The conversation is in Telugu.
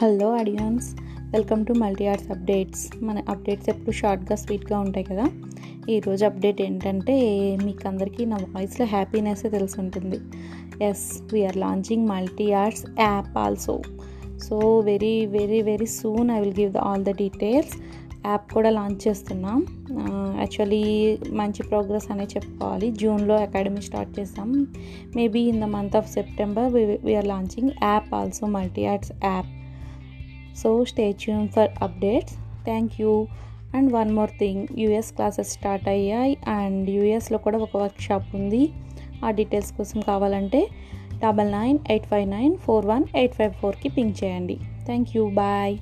Hello audience welcome to Multi Arts updates మన అప్డేట్స్ ఎప్పుడు షార్ట్గా స్వీట్గా ఉంటాయి కదా? ఈరోజు అప్డేట్ ఏంటంటే మీకు అందరికీ నా వాయిస్లో హ్యాపీనెస్ తెలిసి ఉంటుంది. Yes we're launching Multi Arts app also so very very very soon I will give the all the details app కూడా లాంచ్ చేస్తున్నాం. యాక్చువల్లీ మంచి ప్రోగ్రెస్ అనే చెప్పుకోవాలి. జూన్లో అకాడమీ స్టార్ట్ చేస్తాం. Maybe in the month of September we're launching app also Multi Arts app so stay tune for updates thank you and one more thing US classes start అయ్యాయి అండ్ యూఎస్లో కూడా ఒక వర్క్ షాప్ ఉంది. ఆ డీటెయిల్స్ కోసం కావాలంటే double nine eight five nine four one eight five ఫోర్కి పింక్ చేయండి. Thank you bye